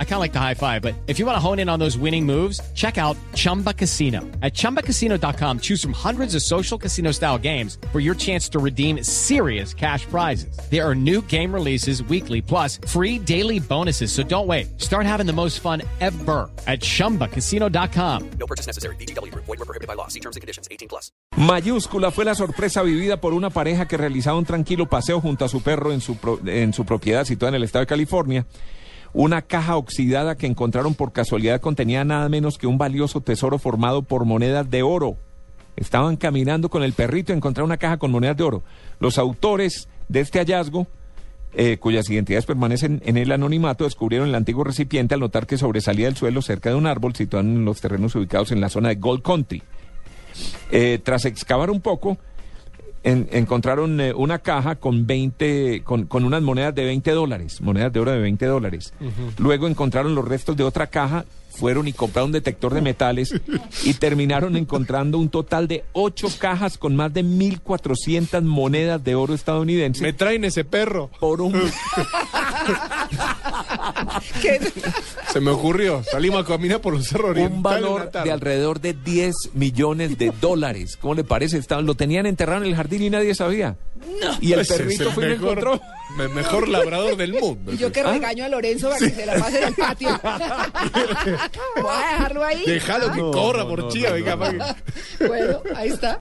I kind of like the high five, but if you want to hone in on those winning moves, check out Chumba Casino. At chumbacasino.com, choose from hundreds of social casino style games for your chance to redeem serious cash prizes. There are new game releases weekly, plus free daily bonuses. So don't wait. Start having the most fun ever at chumbacasino.com. No purchase necessary. BGW. Void were prohibited by law. See terms and conditions. 18 plus. Mayúscula fue la sorpresa vivida por una pareja que realizaba un tranquilo paseo junto a su perro en su, pro- en su propiedad situada en el estado de California. Una caja oxidada que encontraron por casualidad contenía nada menos que un valioso tesoro formado por monedas de oro. Estaban caminando con el perrito y encontraron una caja con monedas de oro. Los autores de este hallazgo, eh, cuyas identidades permanecen en el anonimato, descubrieron el antiguo recipiente al notar que sobresalía del suelo cerca de un árbol situado en los terrenos ubicados en la zona de Gold Country. Eh, tras excavar un poco, en- encontraron eh, una caja con 20, con, con unas monedas de 20 dólares, monedas de oro de 20 dólares. Luego encontraron los restos de otra caja, fueron y compraron un detector de metales y terminaron encontrando un total de ocho cajas con más de 1.400 monedas de oro estadounidense Me traen ese perro. por un... Se me ocurrió. Salimos a caminar por un cerro oriental. un valor de alrededor de 10 millones de dólares. ¿Cómo le parece? Estaban, lo tenían enterrado en el jardín y nadie sabía. Y el Ese es perrito el fue mejor, encontró. me- mejor labrador del mundo. Y yo que regaño a Lorenzo para que se la pase en el patio. Voy a dejarlo ahí. Déjalo que No, corra no, por no, chía, no, venga, no, Bueno, ahí está.